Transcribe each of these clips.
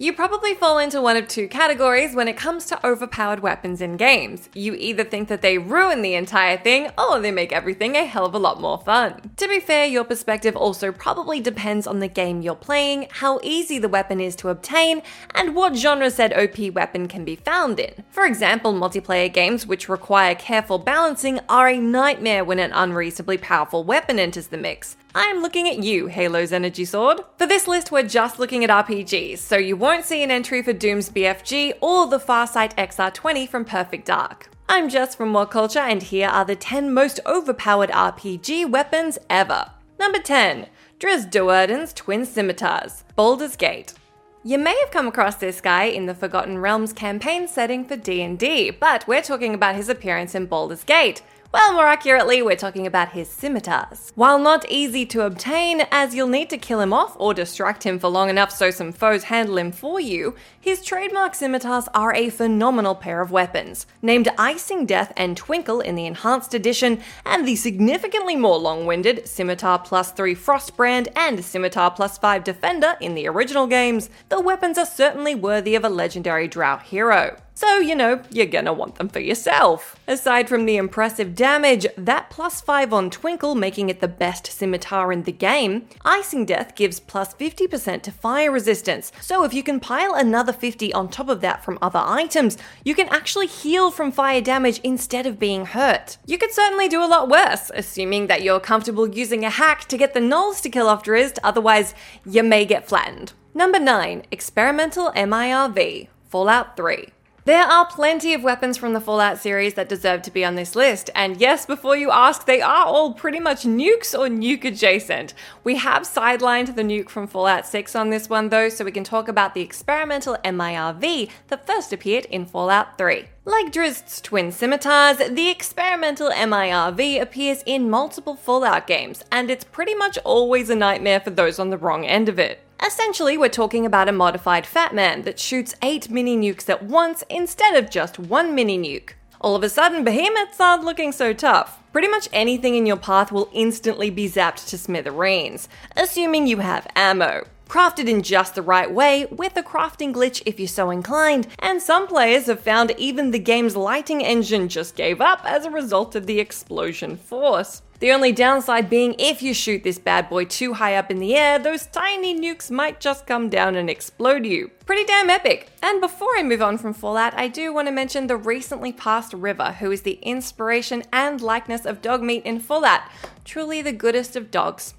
You probably fall into one of two categories when it comes to overpowered weapons in games. You either think that they ruin the entire thing, or they make everything a hell of a lot more fun. To be fair, your perspective also probably depends on the game you're playing, how easy the weapon is to obtain, and what genre said OP weapon can be found in. For example, multiplayer games which require careful balancing are a nightmare when an unreasonably powerful weapon enters the mix. I'm looking at you, Halo's Energy Sword. For this list, we're just looking at RPGs, so you won't see an entry for Doom's BFG or the Farsight XR20 from Perfect Dark. I'm Jess from What Culture, and here are the 10 most overpowered RPG weapons ever. Number 10 Drizzt Do'Urden's Twin Scimitars, Baldur's Gate. You may have come across this guy in the Forgotten Realms campaign setting for D&D, but we're talking about his appearance in Baldur's Gate. Well, more accurately, we're talking about his scimitars. While not easy to obtain, as you'll need to kill him off or distract him for long enough so some foes handle him for you, his trademark scimitars are a phenomenal pair of weapons. Named Icing Death and Twinkle in the Enhanced Edition, and the significantly more long winded Scimitar Plus 3 Frostbrand and Scimitar Plus 5 Defender in the original games, the weapons are certainly worthy of a legendary Drow hero. So, you know, you're gonna want them for yourself. Aside from the impressive damage, that plus 5 on Twinkle making it the best scimitar in the game, Icing Death gives plus 50% to fire resistance. So, if you can pile another 50 on top of that from other items, you can actually heal from fire damage instead of being hurt. You could certainly do a lot worse, assuming that you're comfortable using a hack to get the gnolls to kill off Drizzt, otherwise, you may get flattened. Number 9 Experimental MIRV Fallout 3. There are plenty of weapons from the Fallout series that deserve to be on this list, and yes, before you ask, they are all pretty much nukes or nuke adjacent. We have sidelined the nuke from Fallout 6 on this one though, so we can talk about the experimental MIRV that first appeared in Fallout 3. Like Drizzt's twin scimitars, the experimental MIRV appears in multiple Fallout games, and it's pretty much always a nightmare for those on the wrong end of it. Essentially, we're talking about a modified Fat Man that shoots 8 mini nukes at once instead of just one mini nuke. All of a sudden, behemoths aren't looking so tough. Pretty much anything in your path will instantly be zapped to smithereens, assuming you have ammo. Crafted in just the right way, with a crafting glitch if you're so inclined, and some players have found even the game's lighting engine just gave up as a result of the explosion force. The only downside being if you shoot this bad boy too high up in the air, those tiny nukes might just come down and explode you. Pretty damn epic. And before I move on from Fallout, I do want to mention the recently passed River, who is the inspiration and likeness of Dogmeat in Fallout. Truly the goodest of dogs.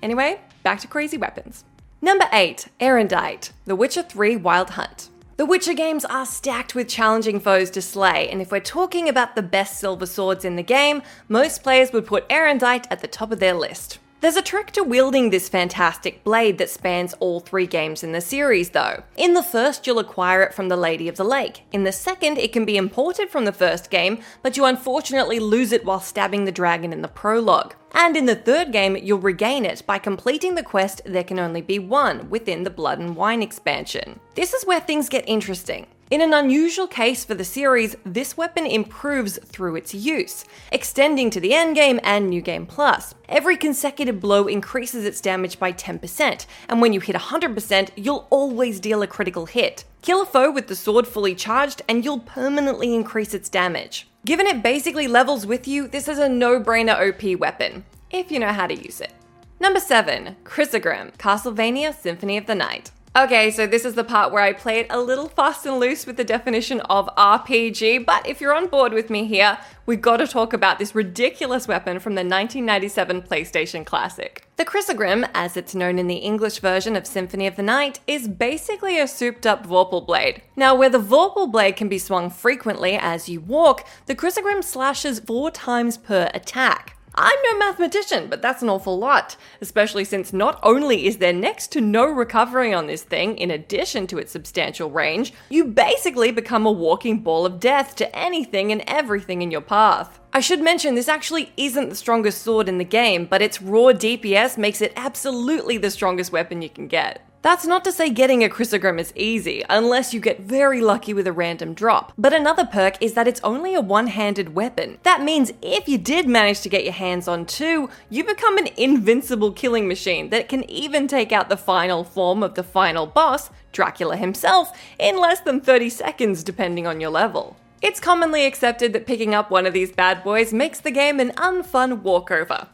Anyway, back to crazy weapons. Number 8, Aerondight, The Witcher 3 Wild Hunt. The Witcher games are stacked with challenging foes to slay, and if we're talking about the best silver swords in the game, most players would put Aerondight at the top of their list. There's a trick to wielding this fantastic blade that spans all three games in the series, though. In the first, you'll acquire it from the Lady of the Lake. In the second, it can be imported from the first game, but you unfortunately lose it while stabbing the dragon in the prologue. And in the third game, you'll regain it by completing the quest There Can Only Be One within the Blood and Wine expansion. This is where things get interesting. In an unusual case for the series, this weapon improves through its use, extending to the endgame and New Game Plus. Every consecutive blow increases its damage by 10%, and when you hit 100%, you'll always deal a critical hit. Kill a foe with the sword fully charged, and you'll permanently increase its damage. Given it basically levels with you, this is a no brainer OP weapon, if you know how to use it. Number 7 Crissaegrim, Castlevania Symphony of the Night. Okay, so this is the part where I play it a little fast and loose with the definition of RPG, but if you're on board with me here, we've gotta talk about this ridiculous weapon from the 1997 PlayStation Classic. The Crissaegrim, as it's known in the English version of Symphony of the Night, is basically a souped up Vorpal blade. Now, where the Vorpal blade can be swung frequently as you walk, the Crissaegrim slashes four times per attack. I'm no mathematician, but that's an awful lot, especially since not only is there next to no recovery on this thing, in addition to its substantial range, you basically become a walking ball of death to anything and everything in your path. I should mention this actually isn't the strongest sword in the game, but its raw DPS makes it absolutely the strongest weapon you can get. That's not to say getting a Crissaegrim is easy, unless you get very lucky with a random drop. But another perk is that it's only a one handed weapon. That means if you did manage to get your hands on two, you become an invincible killing machine that can even take out the final form of the final boss, Dracula himself, in less than 30 seconds depending on your level. It's commonly accepted that picking up one of these bad boys makes the game an unfun walkover.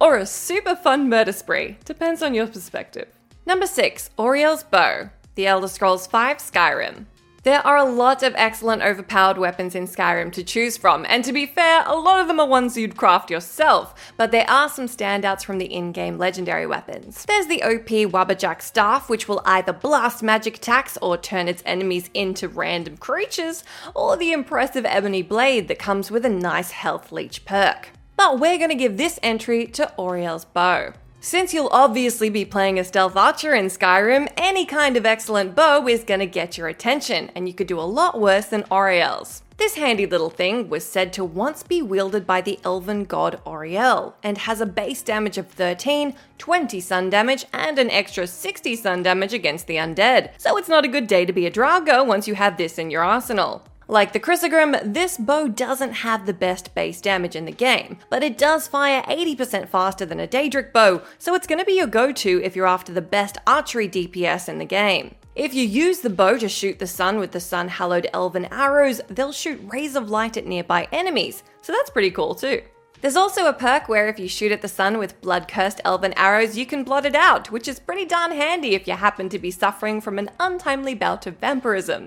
Or a super fun murder spree, depends on your perspective. Number 6, Auriel's Bow, The Elder Scrolls V Skyrim. There are a lot of excellent overpowered weapons in Skyrim to choose from, and to be fair, a lot of them are ones you'd craft yourself, but there are some standouts from the in game legendary weapons. There's the OP Wabbajack Staff, which will either blast magic attacks or turn its enemies into random creatures, or the impressive Ebony Blade that comes with a nice health leech perk. But we're going to give this entry to Auriel's Bow. Since you'll obviously be playing a stealth archer in Skyrim, any kind of excellent bow is gonna get your attention, and you could do a lot worse than Auriel's. This handy little thing was said to once be wielded by the elven god Auriel, and has a base damage of 13, 20 sun damage, and an extra 60 sun damage against the undead. So it's not a good day to be a Draugr once you have this in your arsenal. Like the Crissaegrim, this bow doesn't have the best base damage in the game, but it does fire 80% faster than a Daedric bow, so it's going to be your go to if you're after the best archery DPS in the game. If you use the bow to shoot the sun with the sun hallowed elven arrows, they'll shoot rays of light at nearby enemies, so that's pretty cool too. There's also a perk where if you shoot at the sun with blood cursed elven arrows, you can blot it out, which is pretty darn handy if you happen to be suffering from an untimely bout of vampirism.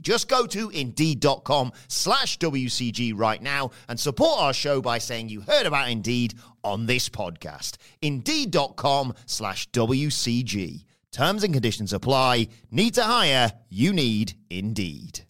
Just go to indeed.com slash WCG right now and support our show by saying you heard about Indeed on this podcast. Indeed.com slash WCG. Terms and conditions apply. Need to hire? You need Indeed.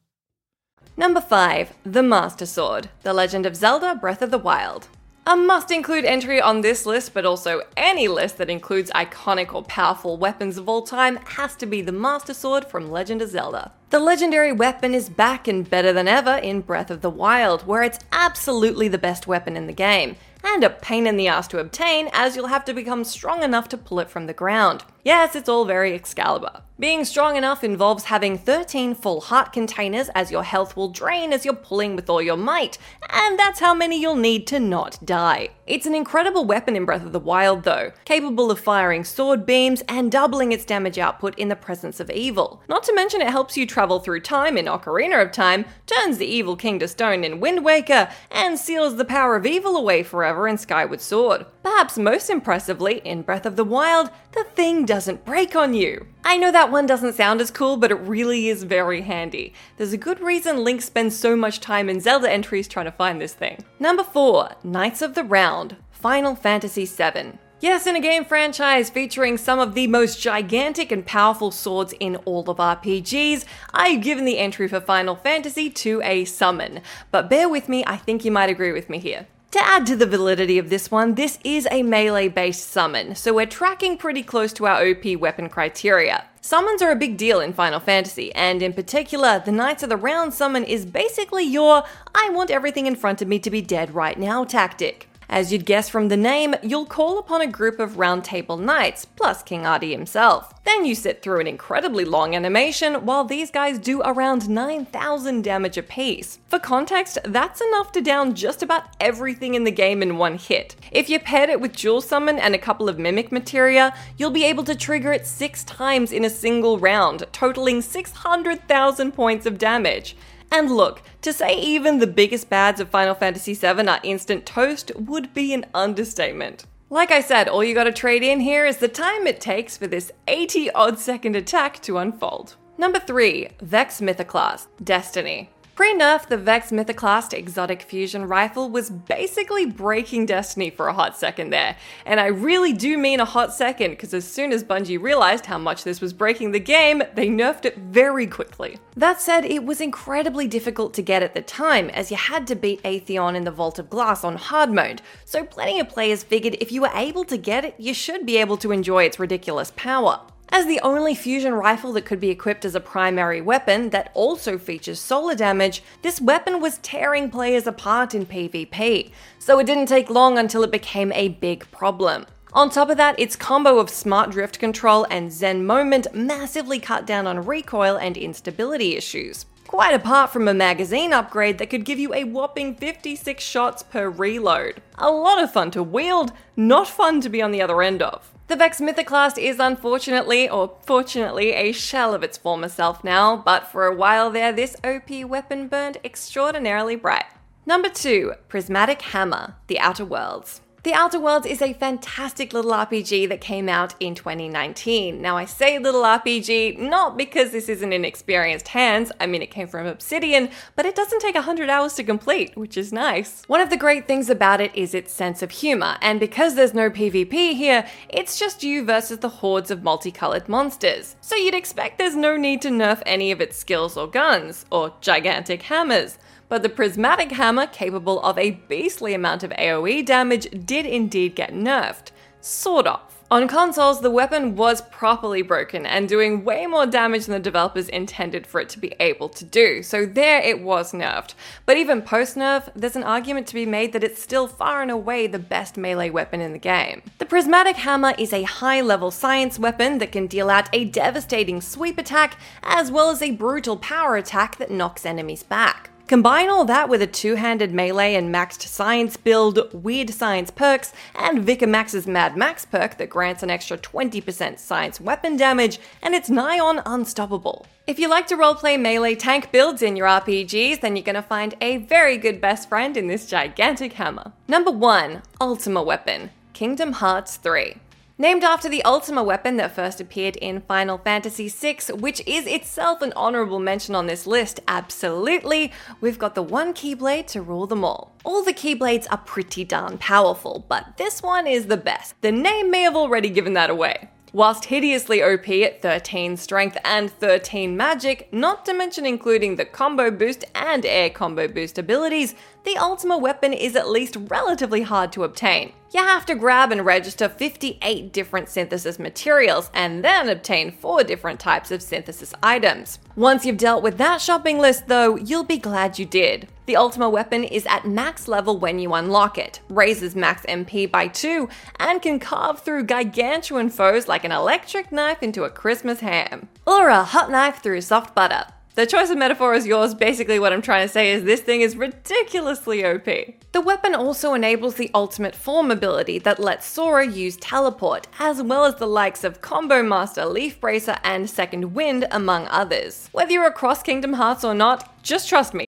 Number 5, The Master Sword, The Legend of Zelda Breath of the Wild. A must include entry on this list, but also any list that includes iconic or powerful weapons of all time, has to be the Master Sword from Legend of Zelda. The legendary weapon is back and better than ever in Breath of the Wild, where it's absolutely the best weapon in the game and a pain in the ass to obtain as you'll have to become strong enough to pull it from the ground. Yes, it's all very Excalibur. Being strong enough involves having 13 full heart containers as your health will drain as you're pulling with all your might, and that's how many you'll need to not die. It's an incredible weapon in Breath of the Wild though, capable of firing sword beams and doubling its damage output in the presence of evil. Not to mention it helps you travel through time in Ocarina of Time, turns the evil king to stone in Wind Waker, and seals the power of evil away forever in Skyward Sword. Perhaps most impressively, in Breath of the Wild, the thing doesn't break on you. I know that one doesn't sound as cool, but it really is very handy. There's a good reason Link spends so much time in Zelda entries trying to find this thing. Number 4 Knights of the Round, Final Fantasy VII. Yes, in a game franchise featuring some of the most gigantic and powerful swords in all of RPGs, I've given the entry for Final Fantasy to a summon. But bear with me, I think you might agree with me here. To add to the validity of this one, this is a melee based summon, so we're tracking pretty close to our OP weapon criteria. Summons are a big deal in Final Fantasy, and in particular, the Knights of the Round summon is basically your I want everything in front of me to be dead right now tactic. As you'd guess from the name, you'll call upon a group of Round Table Knights, plus King Adi himself. Then you sit through an incredibly long animation while these guys do around 9,000 damage apiece. For context, that's enough to down just about everything in the game in one hit. If you paired it with Dual Summon and a couple of Mimic Materia, you'll be able to trigger it six times in a single round, totaling 600,000 points of damage. And look, to say even the biggest bads of Final Fantasy VII are instant toast would be an understatement. Like I said, all you gotta trade in here is the time it takes for this 80 odd second attack to unfold. Number 3, Vex Mythoclast, Destiny. Pre nerf, the Vex Mythoclast exotic fusion rifle was basically breaking Destiny for a hot second there. And I really do mean a hot second, because as soon as Bungie realized how much this was breaking the game, they nerfed it very quickly. That said, it was incredibly difficult to get at the time, as you had to beat Atheon in the Vault of Glass on hard mode, so plenty of players figured if you were able to get it, you should be able to enjoy its ridiculous power. As the only fusion rifle that could be equipped as a primary weapon that also features solar damage, this weapon was tearing players apart in PvP, so it didn't take long until it became a big problem. On top of that, its combo of smart drift control and Zen moment massively cut down on recoil and instability issues. Quite apart from a magazine upgrade that could give you a whopping 56 shots per reload. A lot of fun to wield, not fun to be on the other end of. The Vex Mythoclast is unfortunately, or fortunately, a shell of its former self now, but for a while there, this OP weapon burned extraordinarily bright. Number 2 Prismatic Hammer The Outer Worlds. The Outer Worlds is a fantastic little RPG that came out in 2019. Now, I say little RPG not because this isn't in experienced hands, I mean, it came from Obsidian, but it doesn't take 100 hours to complete, which is nice. One of the great things about it is its sense of humor, and because there's no PvP here, it's just you versus the hordes of multicolored monsters. So you'd expect there's no need to nerf any of its skills or guns, or gigantic hammers but the prismatic hammer, capable of a beastly amount of AoE damage, did indeed get nerfed. Sort of. On consoles, the weapon was properly broken and doing way more damage than the developers intended for it to be able to do, so there it was nerfed. But even post nerf, there's an argument to be made that it's still far and away the best melee weapon in the game. The Prismatic Hammer is a high level science weapon that can deal out a devastating sweep attack as well as a brutal power attack that knocks enemies back. Combine all that with a two handed melee and maxed science build, weird science perks, and Vicar Max's Mad Max perk that grants an extra 20% science weapon damage, and it's nigh on unstoppable. If you like to roleplay melee tank builds in your RPGs, then you're gonna find a very good best friend in this gigantic hammer. Number 1 Ultima Weapon Kingdom Hearts 3. Named after the Ultima weapon that first appeared in Final Fantasy VI, which is itself an honorable mention on this list, absolutely, we've got the one Keyblade to rule them all. All the Keyblades are pretty darn powerful, but this one is the best. The name may have already given that away. Whilst hideously OP at 13 strength and 13 magic, not to mention including the combo boost and air combo boost abilities, the Ultima weapon is at least relatively hard to obtain. You have to grab and register 58 different synthesis materials and then obtain 4 different types of synthesis items. Once you've dealt with that shopping list, though, you'll be glad you did. The Ultima weapon is at max level when you unlock it, raises max MP by 2, and can carve through gargantuan foes like an electric knife into a Christmas ham. Or a hot knife through soft butter. The choice of metaphor is yours. Basically, what I'm trying to say is this thing is ridiculously OP. The weapon also enables the ultimate form ability that lets Sora use teleport, as well as the likes of Combo Master, Leaf Bracer, and Second Wind, among others. Whether you're across Kingdom Hearts or not, just trust me.